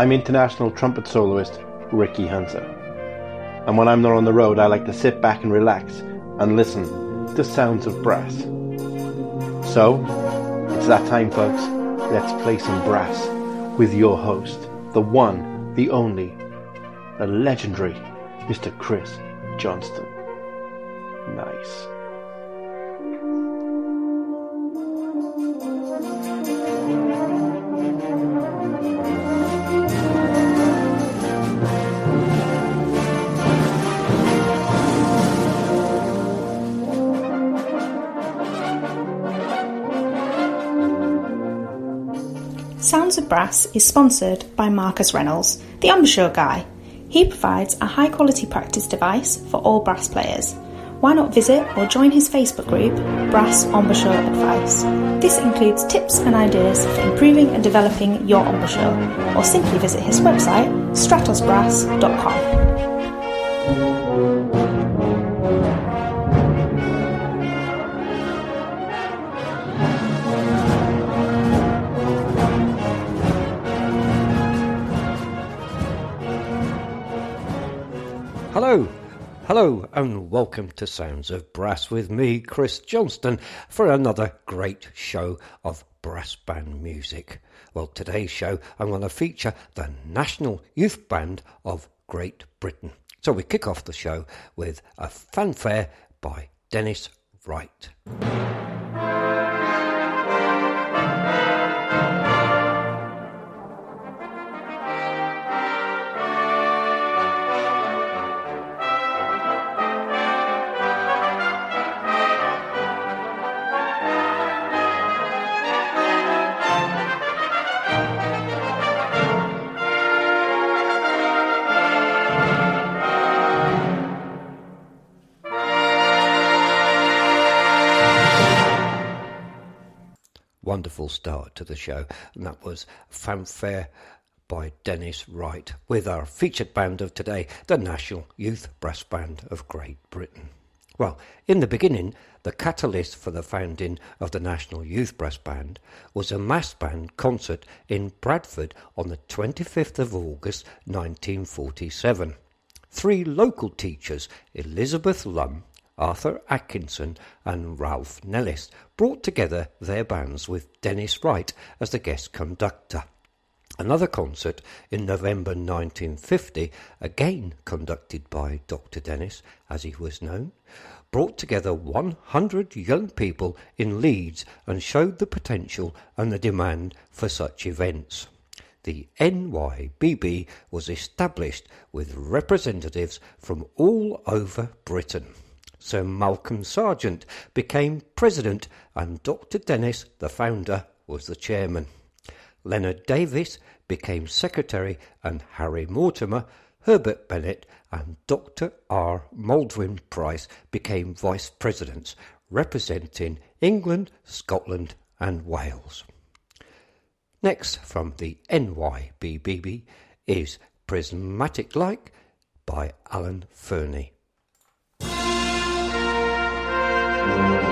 I'm international trumpet soloist Ricky Hunter. And when I'm not on the road, I like to sit back and relax and listen to sounds of brass. So, it's that time, folks. Let's play some brass with your host, the one, the only, the legendary Mr. Chris Johnston. Nice. Brass is sponsored by Marcus Reynolds, the embouchure guy. He provides a high quality practice device for all brass players. Why not visit or join his Facebook group, Brass Embouchure Advice? This includes tips and ideas for improving and developing your embouchure, or simply visit his website, stratosbrass.com. hello, and welcome to Sounds of Brass with me, Chris Johnston, for another great show of brass band music. Well, today's show I'm going to feature the National Youth Band of Great Britain. So we kick off the show with a fanfare by Denis Wright. To the show, and that was Fanfare by Denis Wright with our featured band of today, the National Youth Brass Band of Great Britain. Well, in the beginning, the catalyst for the founding of the National Youth Brass Band was a mass band concert in Bradford on the 25th of August 1947. Three local teachers, Elizabeth Lum, Arthur Atkinson and Ralph Nellis brought together their bands with Denis Wright as the guest conductor. Another concert in November 1950, again conducted by Dr. Denis, as he was known, brought together 100 young people in Leeds and showed the potential and the demand for such events. The NYBB was established with representatives from all over Britain. Sir Malcolm Sargent became president and Dr. Denis, the founder, was the chairman. Leonard Davis became secretary and Harry Mortimer, Herbert Bennett and Dr. R. Maldwyn Price became vice presidents, representing England, Scotland and Wales. Next from the NYBBB is Prismatic Light by Alan Fernie. Thank you.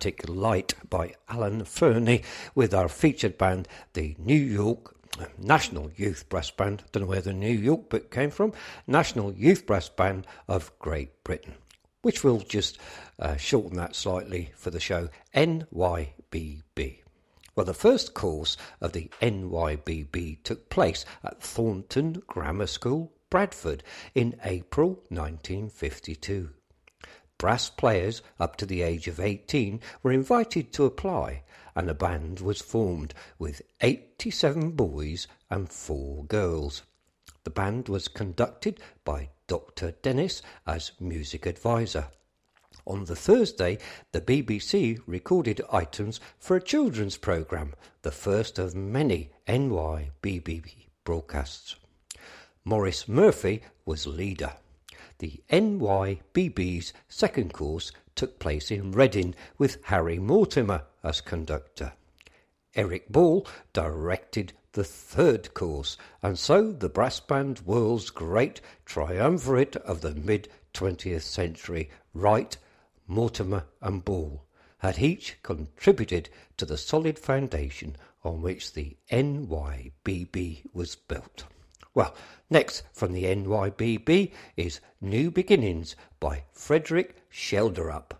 Prismatic Light by Alan Fernie with our featured band, the New York National Youth Brass Band. Don't know where the New York bit came from. National Youth Brass Band of Great Britain, which will just uh, shorten that slightly for the show NYBB. Well, the first course of the NYBB took place at Thornton Grammar School, Bradford, in April 1952. Brass players up to the age of 18 were invited to apply, and a band was formed with 87 boys and 4 girls. The band was conducted by Dr. Denis as music advisor. On the Thursday, the BBC recorded items for a children's programme, the first of many NYBB broadcasts. Maurice Murphy was leader. The NYBB's second course took place in Reading with Harry Mortimer as conductor. Eric Ball directed the third course, and so the brass band world's great triumvirate of the mid 20th century, Wright, Mortimer, and Ball, had each contributed to the solid foundation on which the NYBB was built. Well, next from the NYBB is New Beginnings by Frederick Schjelderup.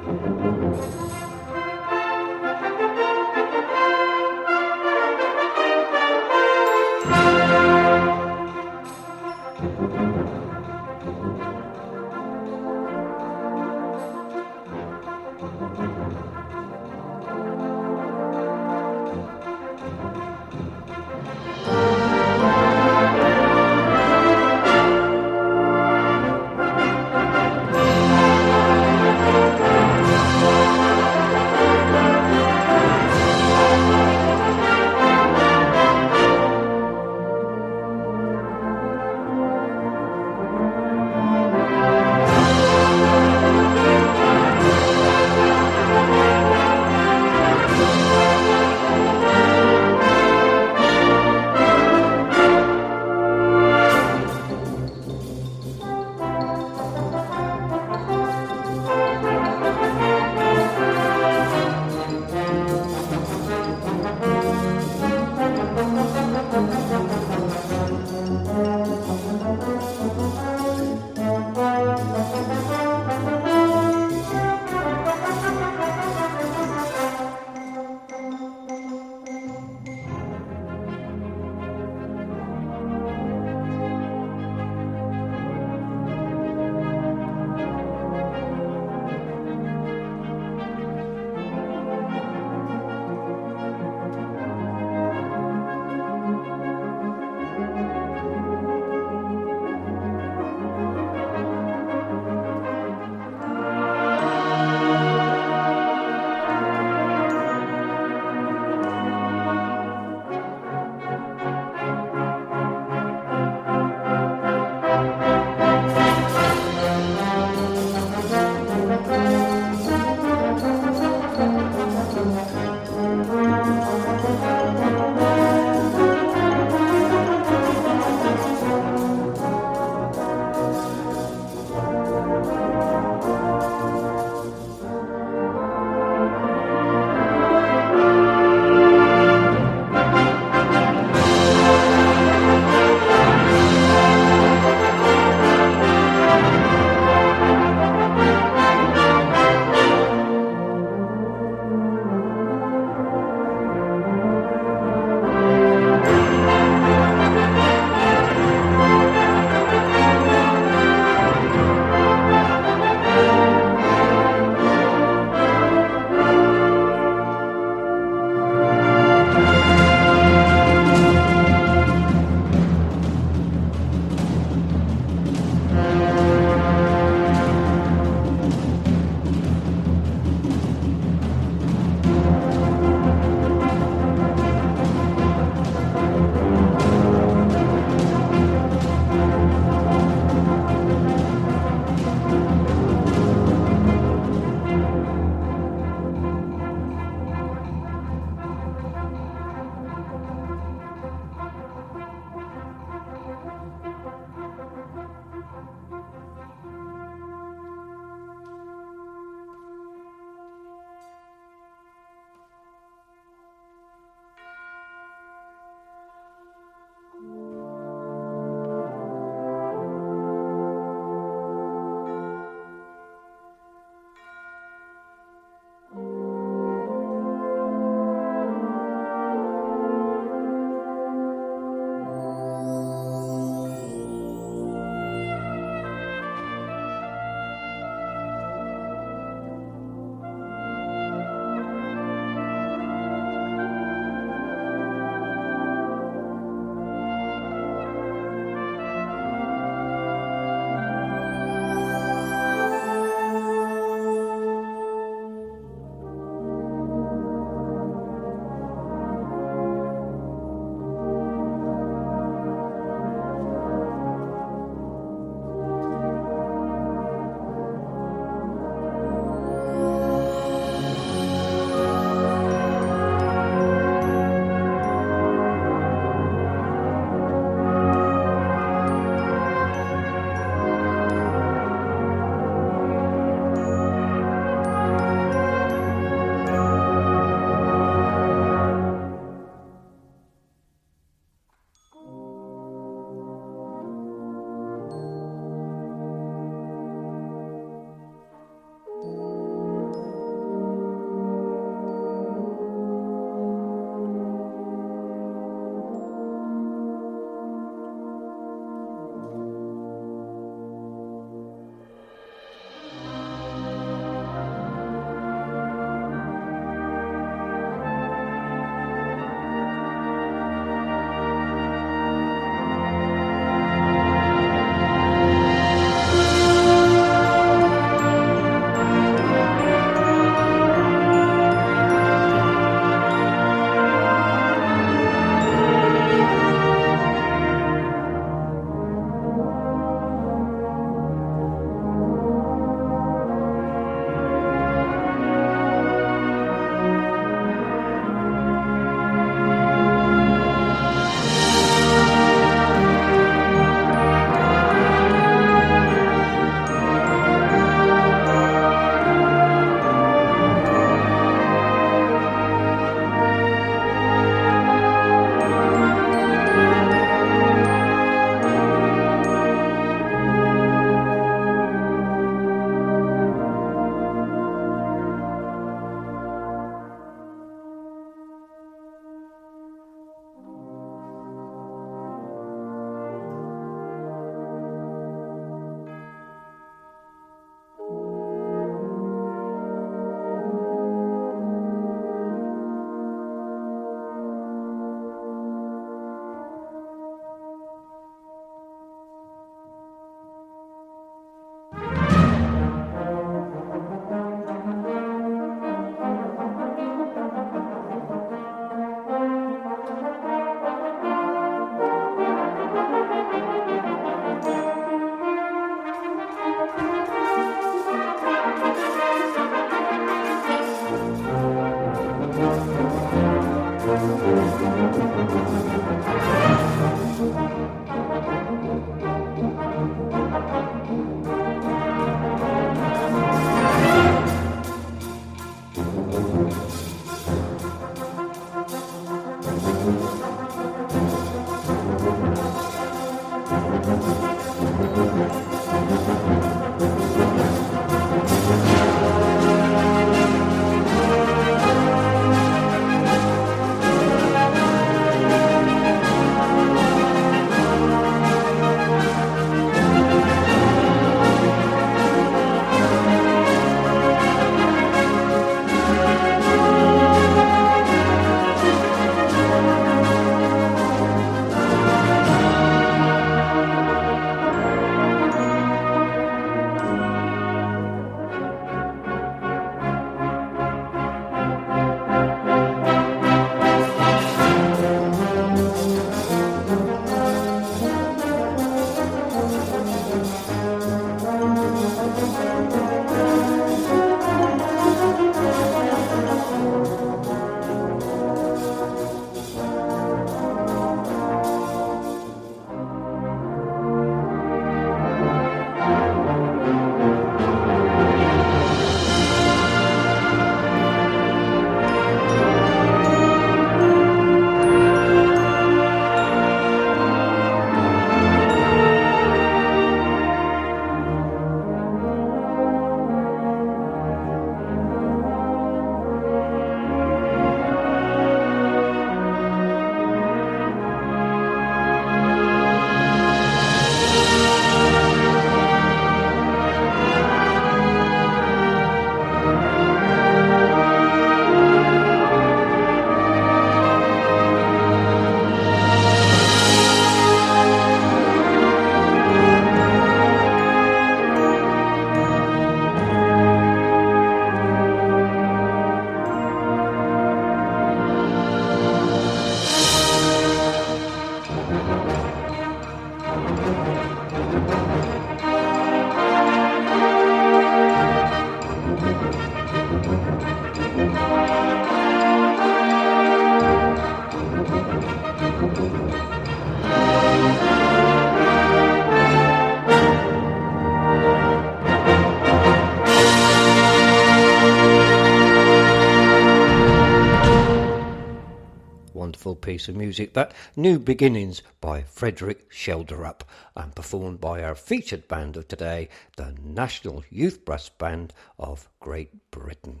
Music, that New Beginnings by Frederick Schjelderup, and performed by our featured band of today, the National Youth Brass Band of Great Britain.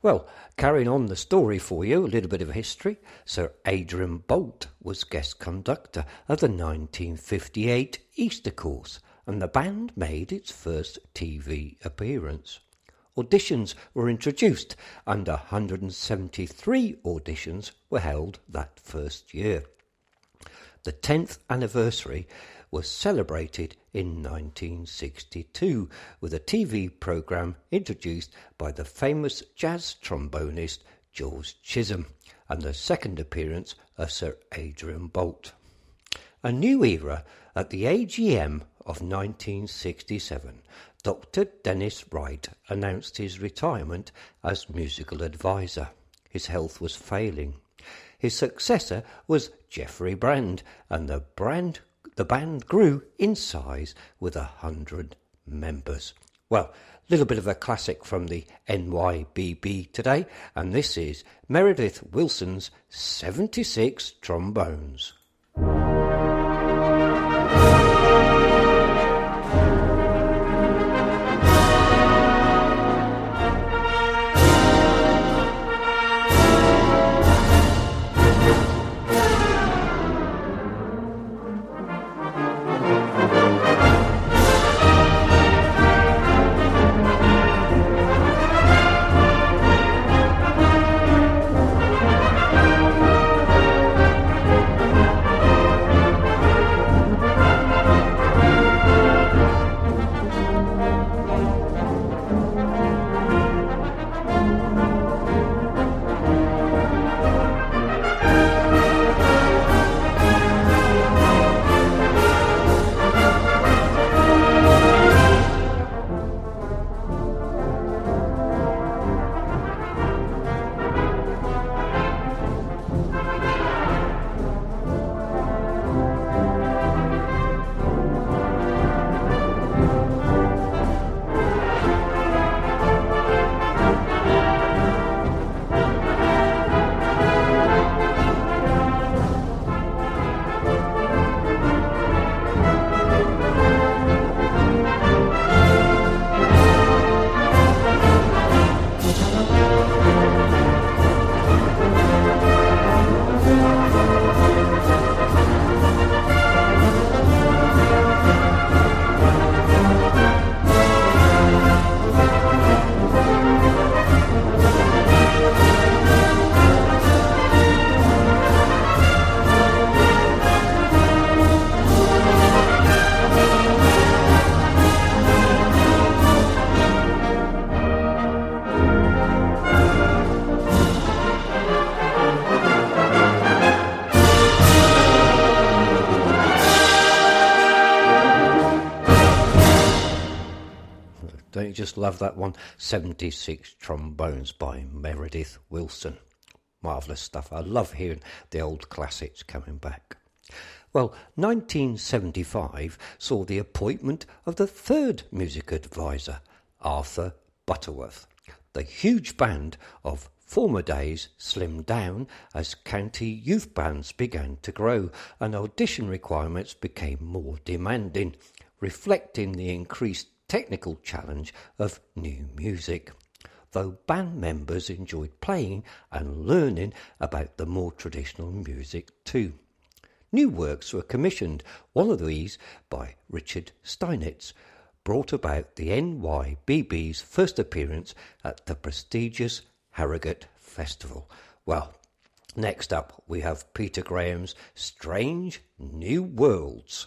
Well, carrying on the story for you, a little bit of history. Sir Adrian Boult was guest conductor of the 1958 Easter course, and the band made its first TV appearance auditions were introduced, and 173 auditions were held that first year. The 10th anniversary was celebrated in 1962 with a TV programme introduced by the famous jazz trombonist George Chisholm and the second appearance of Sir Adrian Boult. A new era at the AGM of 1967 Dr. Denis Wright announced his retirement as musical advisor. His health was failing. His successor was Geoffrey Brand, and the brand the band grew in size with a hundred members. Well, a little bit of a classic from the NYBB today, and this is Meredith Wilson's 76 Trombones. Just love that one? 76 Trombones by Meredith Wilson. Marvellous stuff. I love hearing the old classics coming back. Well, 1975 saw the appointment of the third music advisor, Arthur Butterworth. The huge band of former days slimmed down as county youth bands began to grow and audition requirements became more demanding, reflecting the increased technical challenge of new music. Though band members enjoyed playing and learning about the more traditional music too. New works were commissioned, one of these by Richard Steinitz, brought about the NYBB's first appearance at the prestigious Harrogate Festival. Well, next up we have Peter Graham's Strange New Worlds.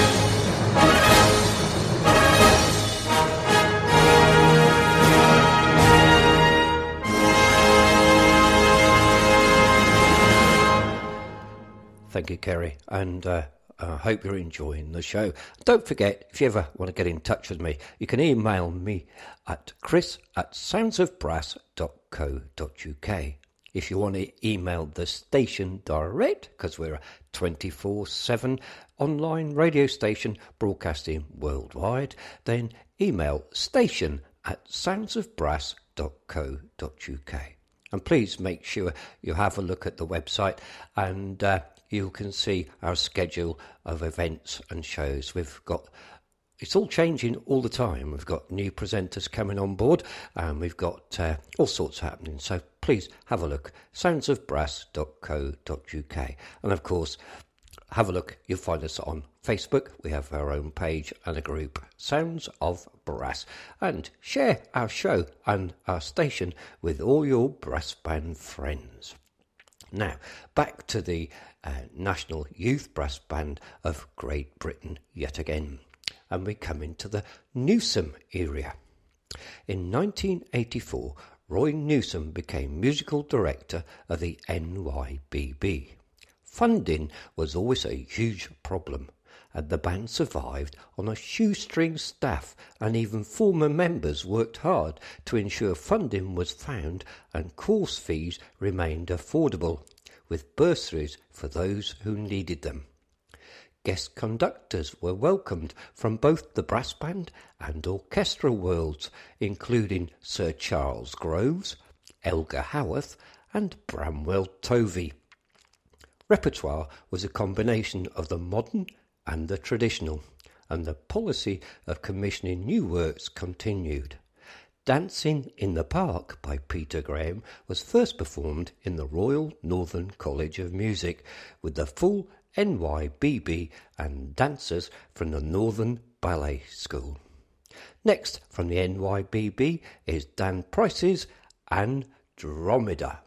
Thank you, Kerry, and uh, I hope you're enjoying the show. Don't forget, if you ever want to get in touch with me, you can email me at chris at soundsofbrass.co.uk. If you want to email the station direct, because we're a 24 7 online radio station broadcasting worldwide, then email station at soundsofbrass.co.uk. And please make sure you have a look at the website and uh, you can see our schedule of events and shows. We've got it's all changing all the time. We've got new presenters coming on board, and we've got uh, all sorts happening. So please have a look. Soundsofbrass.co.uk, and of course, have a look. You'll find us on Facebook. We have our own page and a group, Sounds of Brass, and share our show and our station with all your brass band friends. Now, back to the uh, National Youth Brass Band of Great Britain yet again. And we come into the Newsome area. In 1984, Roy Newsome became musical director of the NYBB. Funding was always a huge problem, and the band survived on a shoestring staff, and even former members worked hard to ensure funding was found and course fees remained affordable with bursaries for those who needed them. Guest conductors were welcomed from both the brass band and orchestral worlds, including Sir Charles Groves, Elgar Howarth, and Bramwell Tovey. Repertoire was a combination of the modern and the traditional, and the policy of commissioning new works continued. Dancing in the Park by Peter Graham was first performed in the Royal Northern College of Music with the full NYBB and dancers from the Northern Ballet School. Next from the NYBB is Dan Price's Andromeda.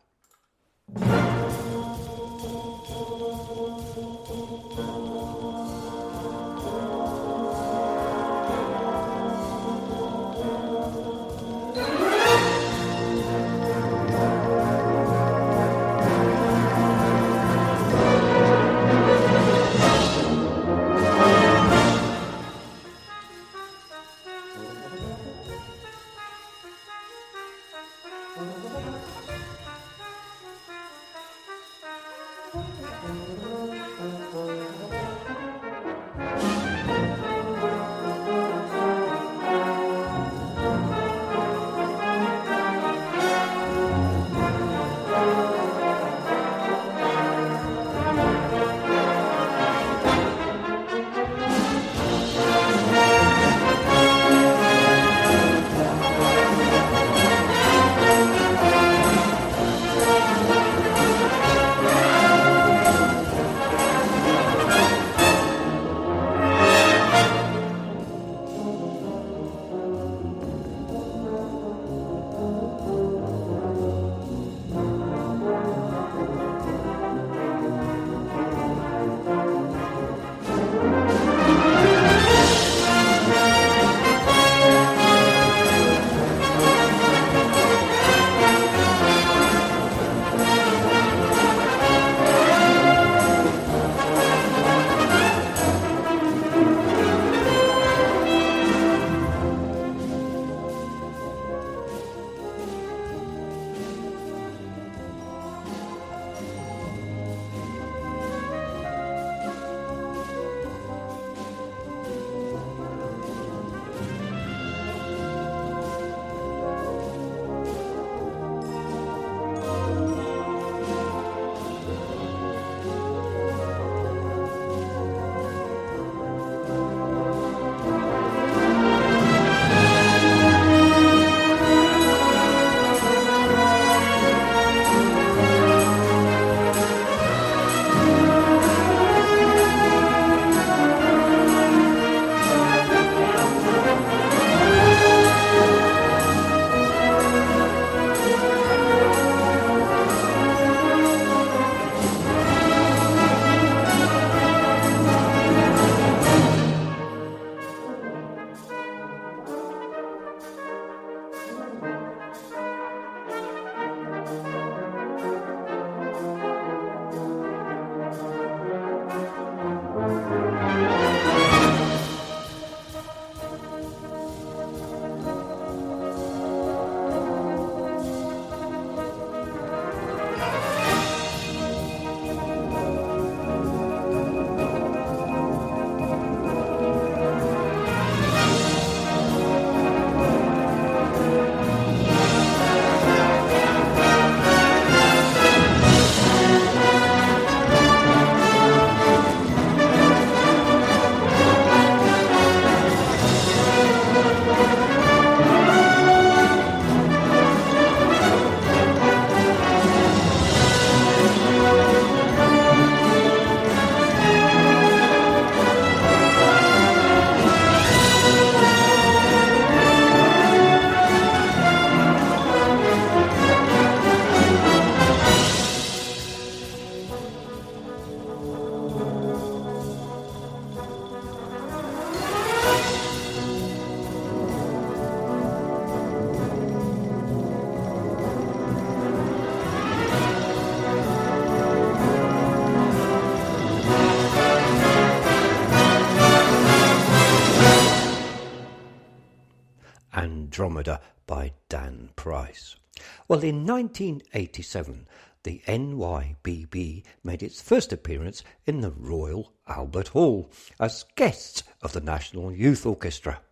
In 1987, the NYBB made its first appearance in the Royal Albert Hall as guests of the National Youth Orchestra.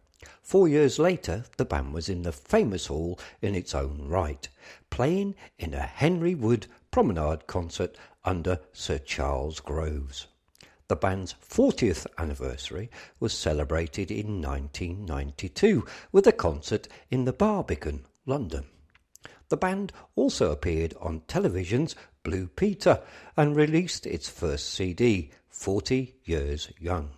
Four years later, the band was in the famous hall in its own right, playing in a Henry Wood promenade concert under Sir Charles Groves. The band's 40th anniversary was celebrated in 1992 with a concert in the Barbican, London. The band also appeared on television's Blue Peter and released its first CD, 40 Years Young.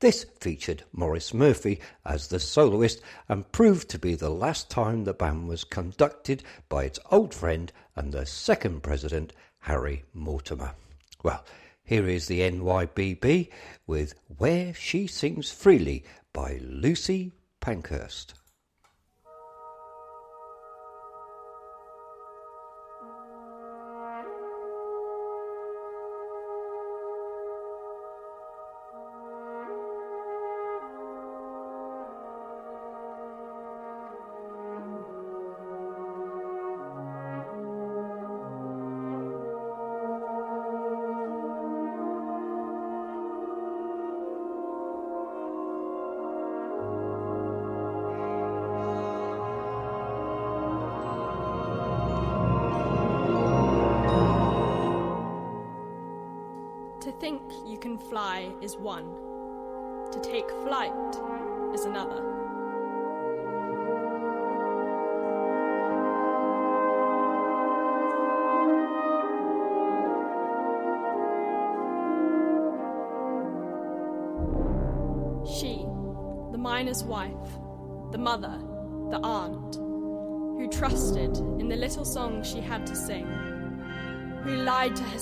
This featured Maurice Murphy as the soloist and proved to be the last time the band was conducted by its old friend and the second president, Harry Mortimer. Well, here is the NYBB with Where She Sings Freely by Lucy Pankhurst.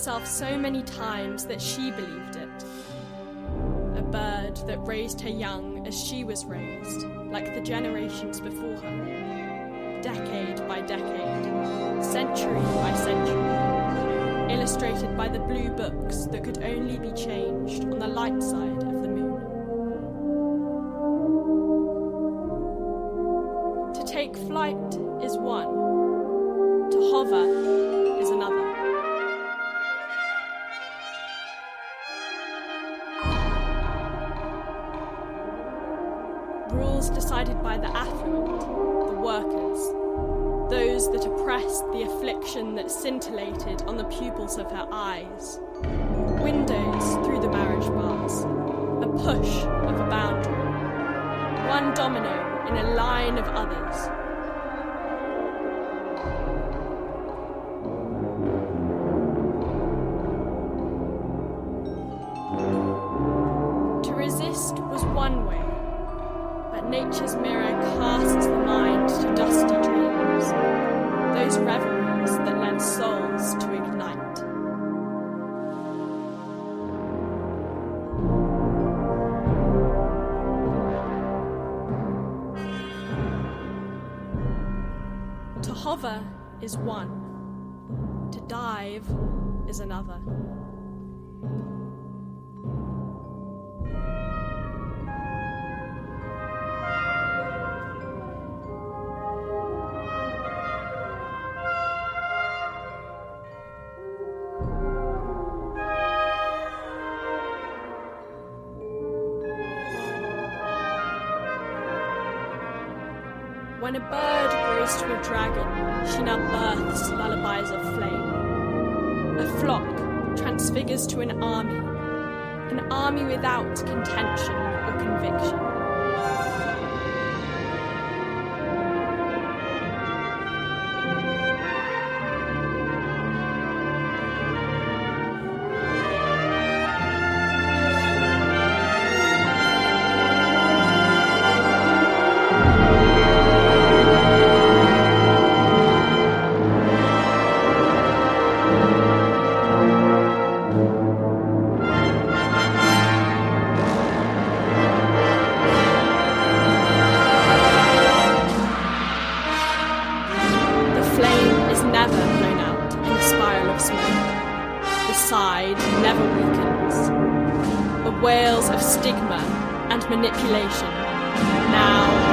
Herself so many times that she believed it. A bird that raised her young as she was raised, like the generations before her, decade by decade, century by century, illustrated by the blue books that could only be changed on the light side on the pupils of her eyes, windows through the marriage bars, a push of a boundary, one domino in a line of others. When a bird grows to a dragon, she now births lullabies of transfigures to an army, an army without contention or conviction. Wails of stigma and manipulation, now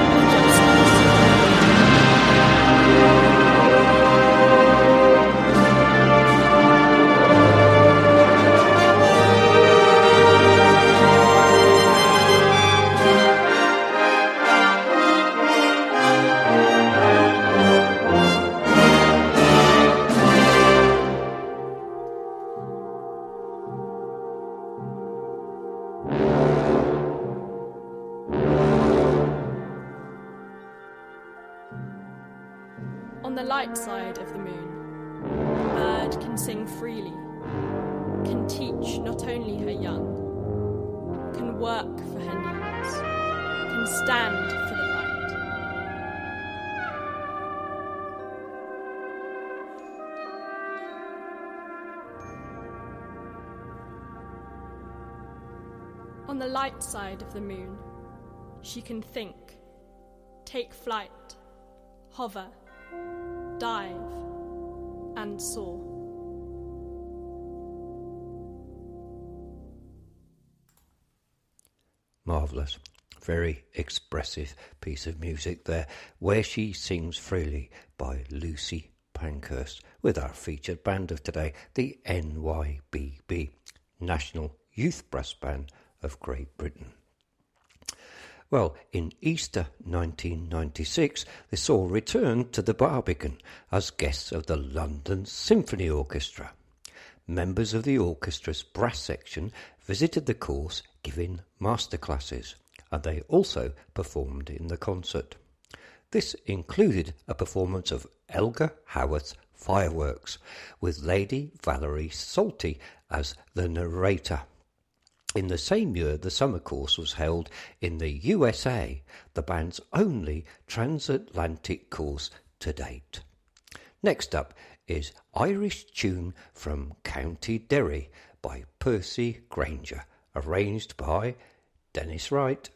light side of the moon, she can think, take flight, hover, dive, and soar. Marvellous. Very expressive piece of music there. Where She Sings Freely by Lucy Pankhurst with our featured band of today, the NYBB, National Youth Brass Band of Great Britain. Well, in Easter 1996, they saw return to the Barbican as guests of the London Symphony Orchestra. Members of the orchestra's brass section visited the course giving masterclasses, and they also performed in the concert. This included a performance of Elgar Howarth's Fireworks, with Lady Valerie Solti as the narrator. In the same year, the summer course was held in the USA, the band's only transatlantic course to date. Next up is Irish Tune from County Derry by Percy Grainger, arranged by Denis Wright.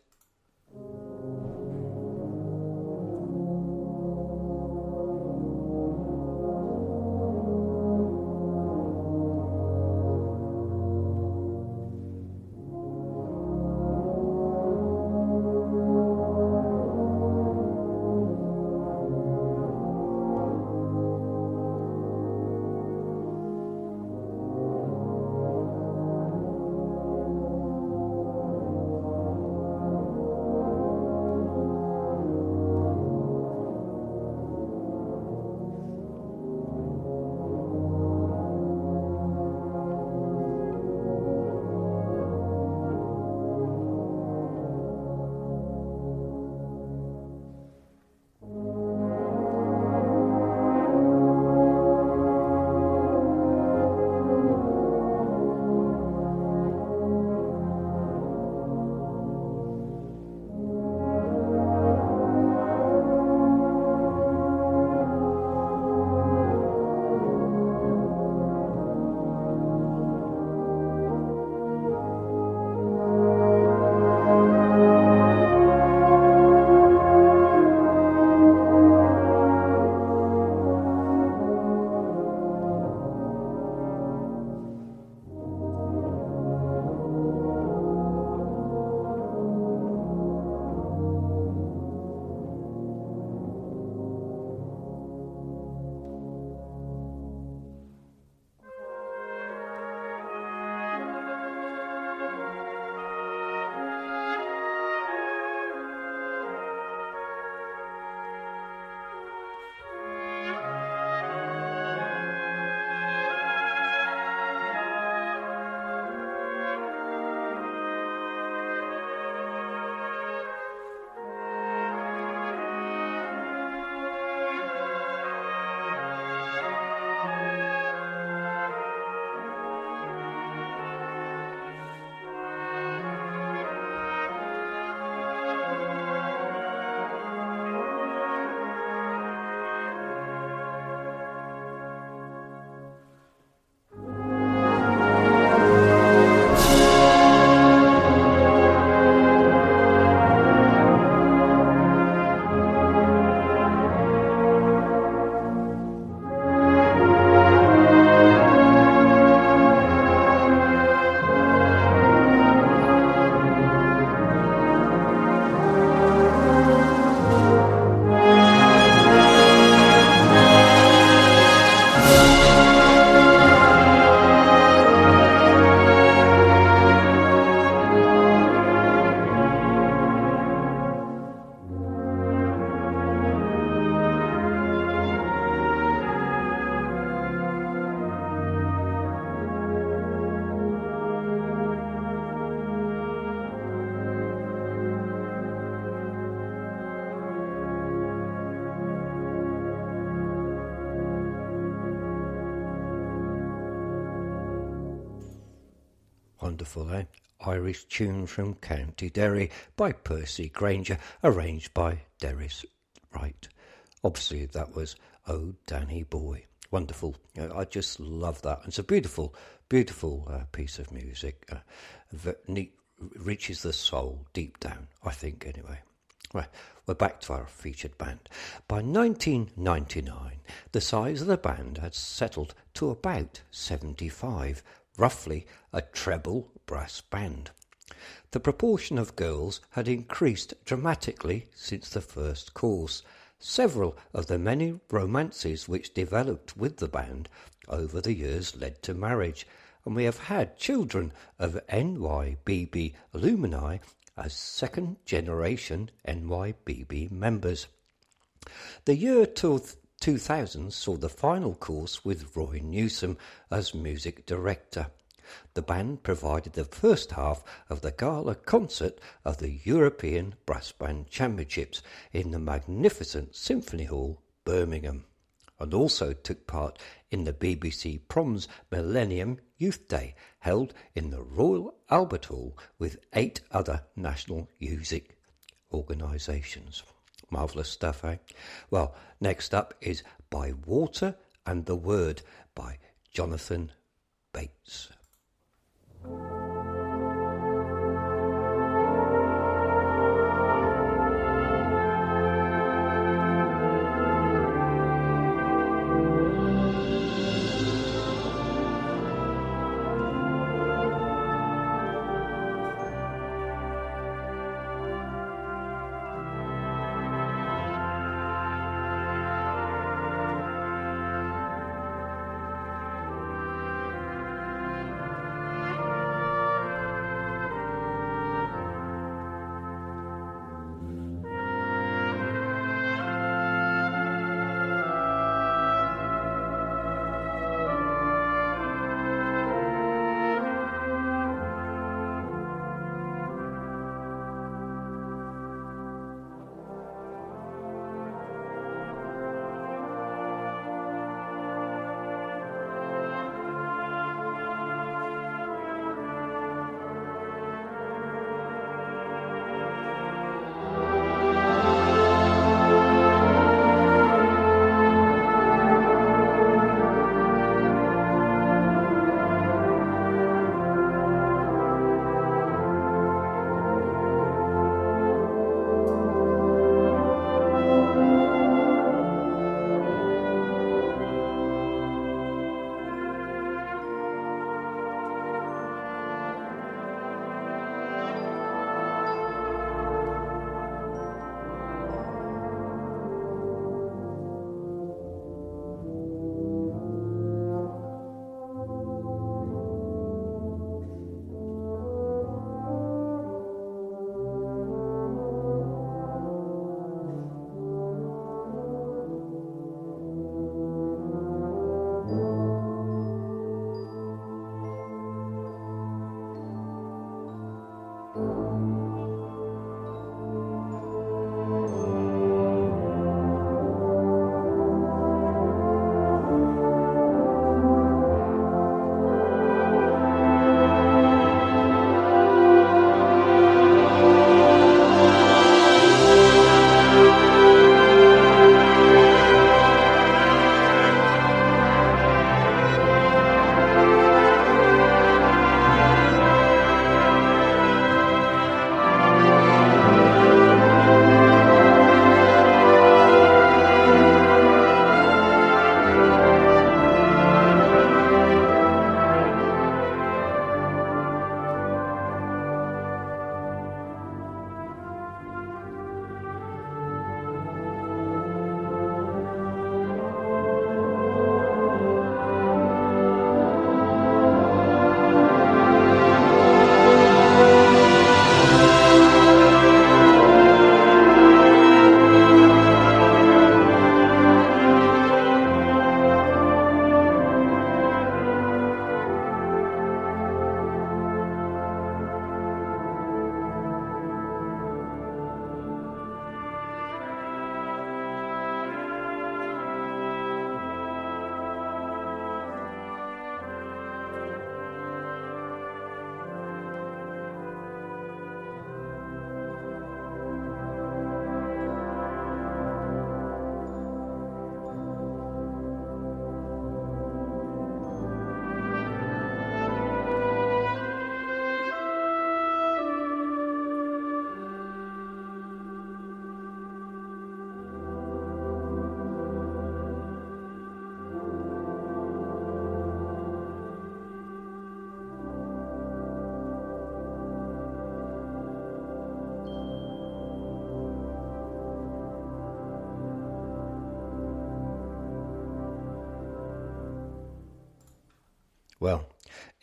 Tune from County Derry by Percy Grainger, arranged by Denis Wright. Obviously, that was Oh Danny Boy. Wonderful. I just love that. It's a beautiful, beautiful uh, piece of music. Uh, neat, reaches the soul deep down, I think, anyway. Right, we're back to our featured band. By 1999, the size of the band had settled to about 75, roughly a treble brass band. The proportion of girls had increased dramatically since the first course. Several of the many romances which developed with the band over the years led to marriage, and we have had children of NYBB alumni as second generation NYBB members. The year 2000 saw the final course with Roy Newsome as music director. The band provided the first half of the gala concert of the European Brass Band Championships in the magnificent Symphony Hall, Birmingham, and also took part in the BBC Proms Millennium Youth Day held in the Royal Albert Hall with eight other national music organisations. Marvellous stuff, eh? Well, next up is By Water and the Word by Jonathan Bates. Thank you.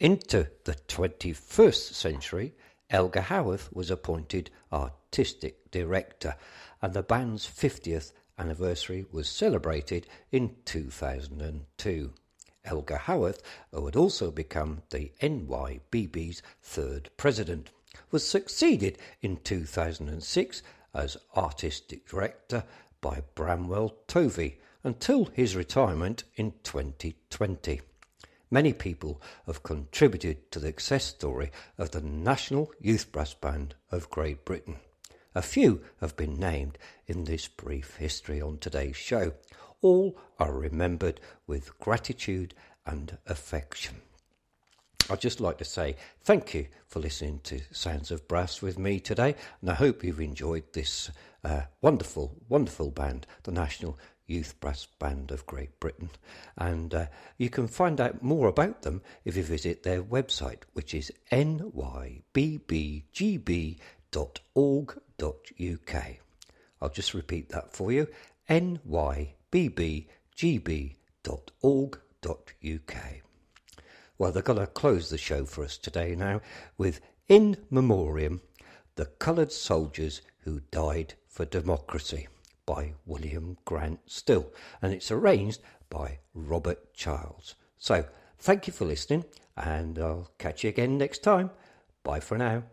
Into the 21st century, Elgar Howarth was appointed artistic director, and the band's 50th anniversary was celebrated in 2002. Elgar Howarth, who had also become the NYBB's third president, was succeeded in 2006 as artistic director by Bramwell Tovey until his retirement in 2020. Many people have contributed to the success story of the National Youth Brass Band of Great Britain. A few have been named in this brief history on today's show. All are remembered with gratitude and affection. I'd just like to say thank you for listening to Sounds of Brass with me today, and I hope you've enjoyed this uh, wonderful, wonderful band, the National Youth Brass Band of Great Britain. And uh, you can find out more about them if you visit their website, which is nybbgb.org.uk. I'll just repeat that for you nybbgb.org.uk. Well, they're going to close the show for us today now with In Memoriam The Coloured Soldiers Who Died for Democracy by William Grant Still, and it's arranged by Robert Childs. So, thank you for listening, and I'll catch you again next time. Bye for now.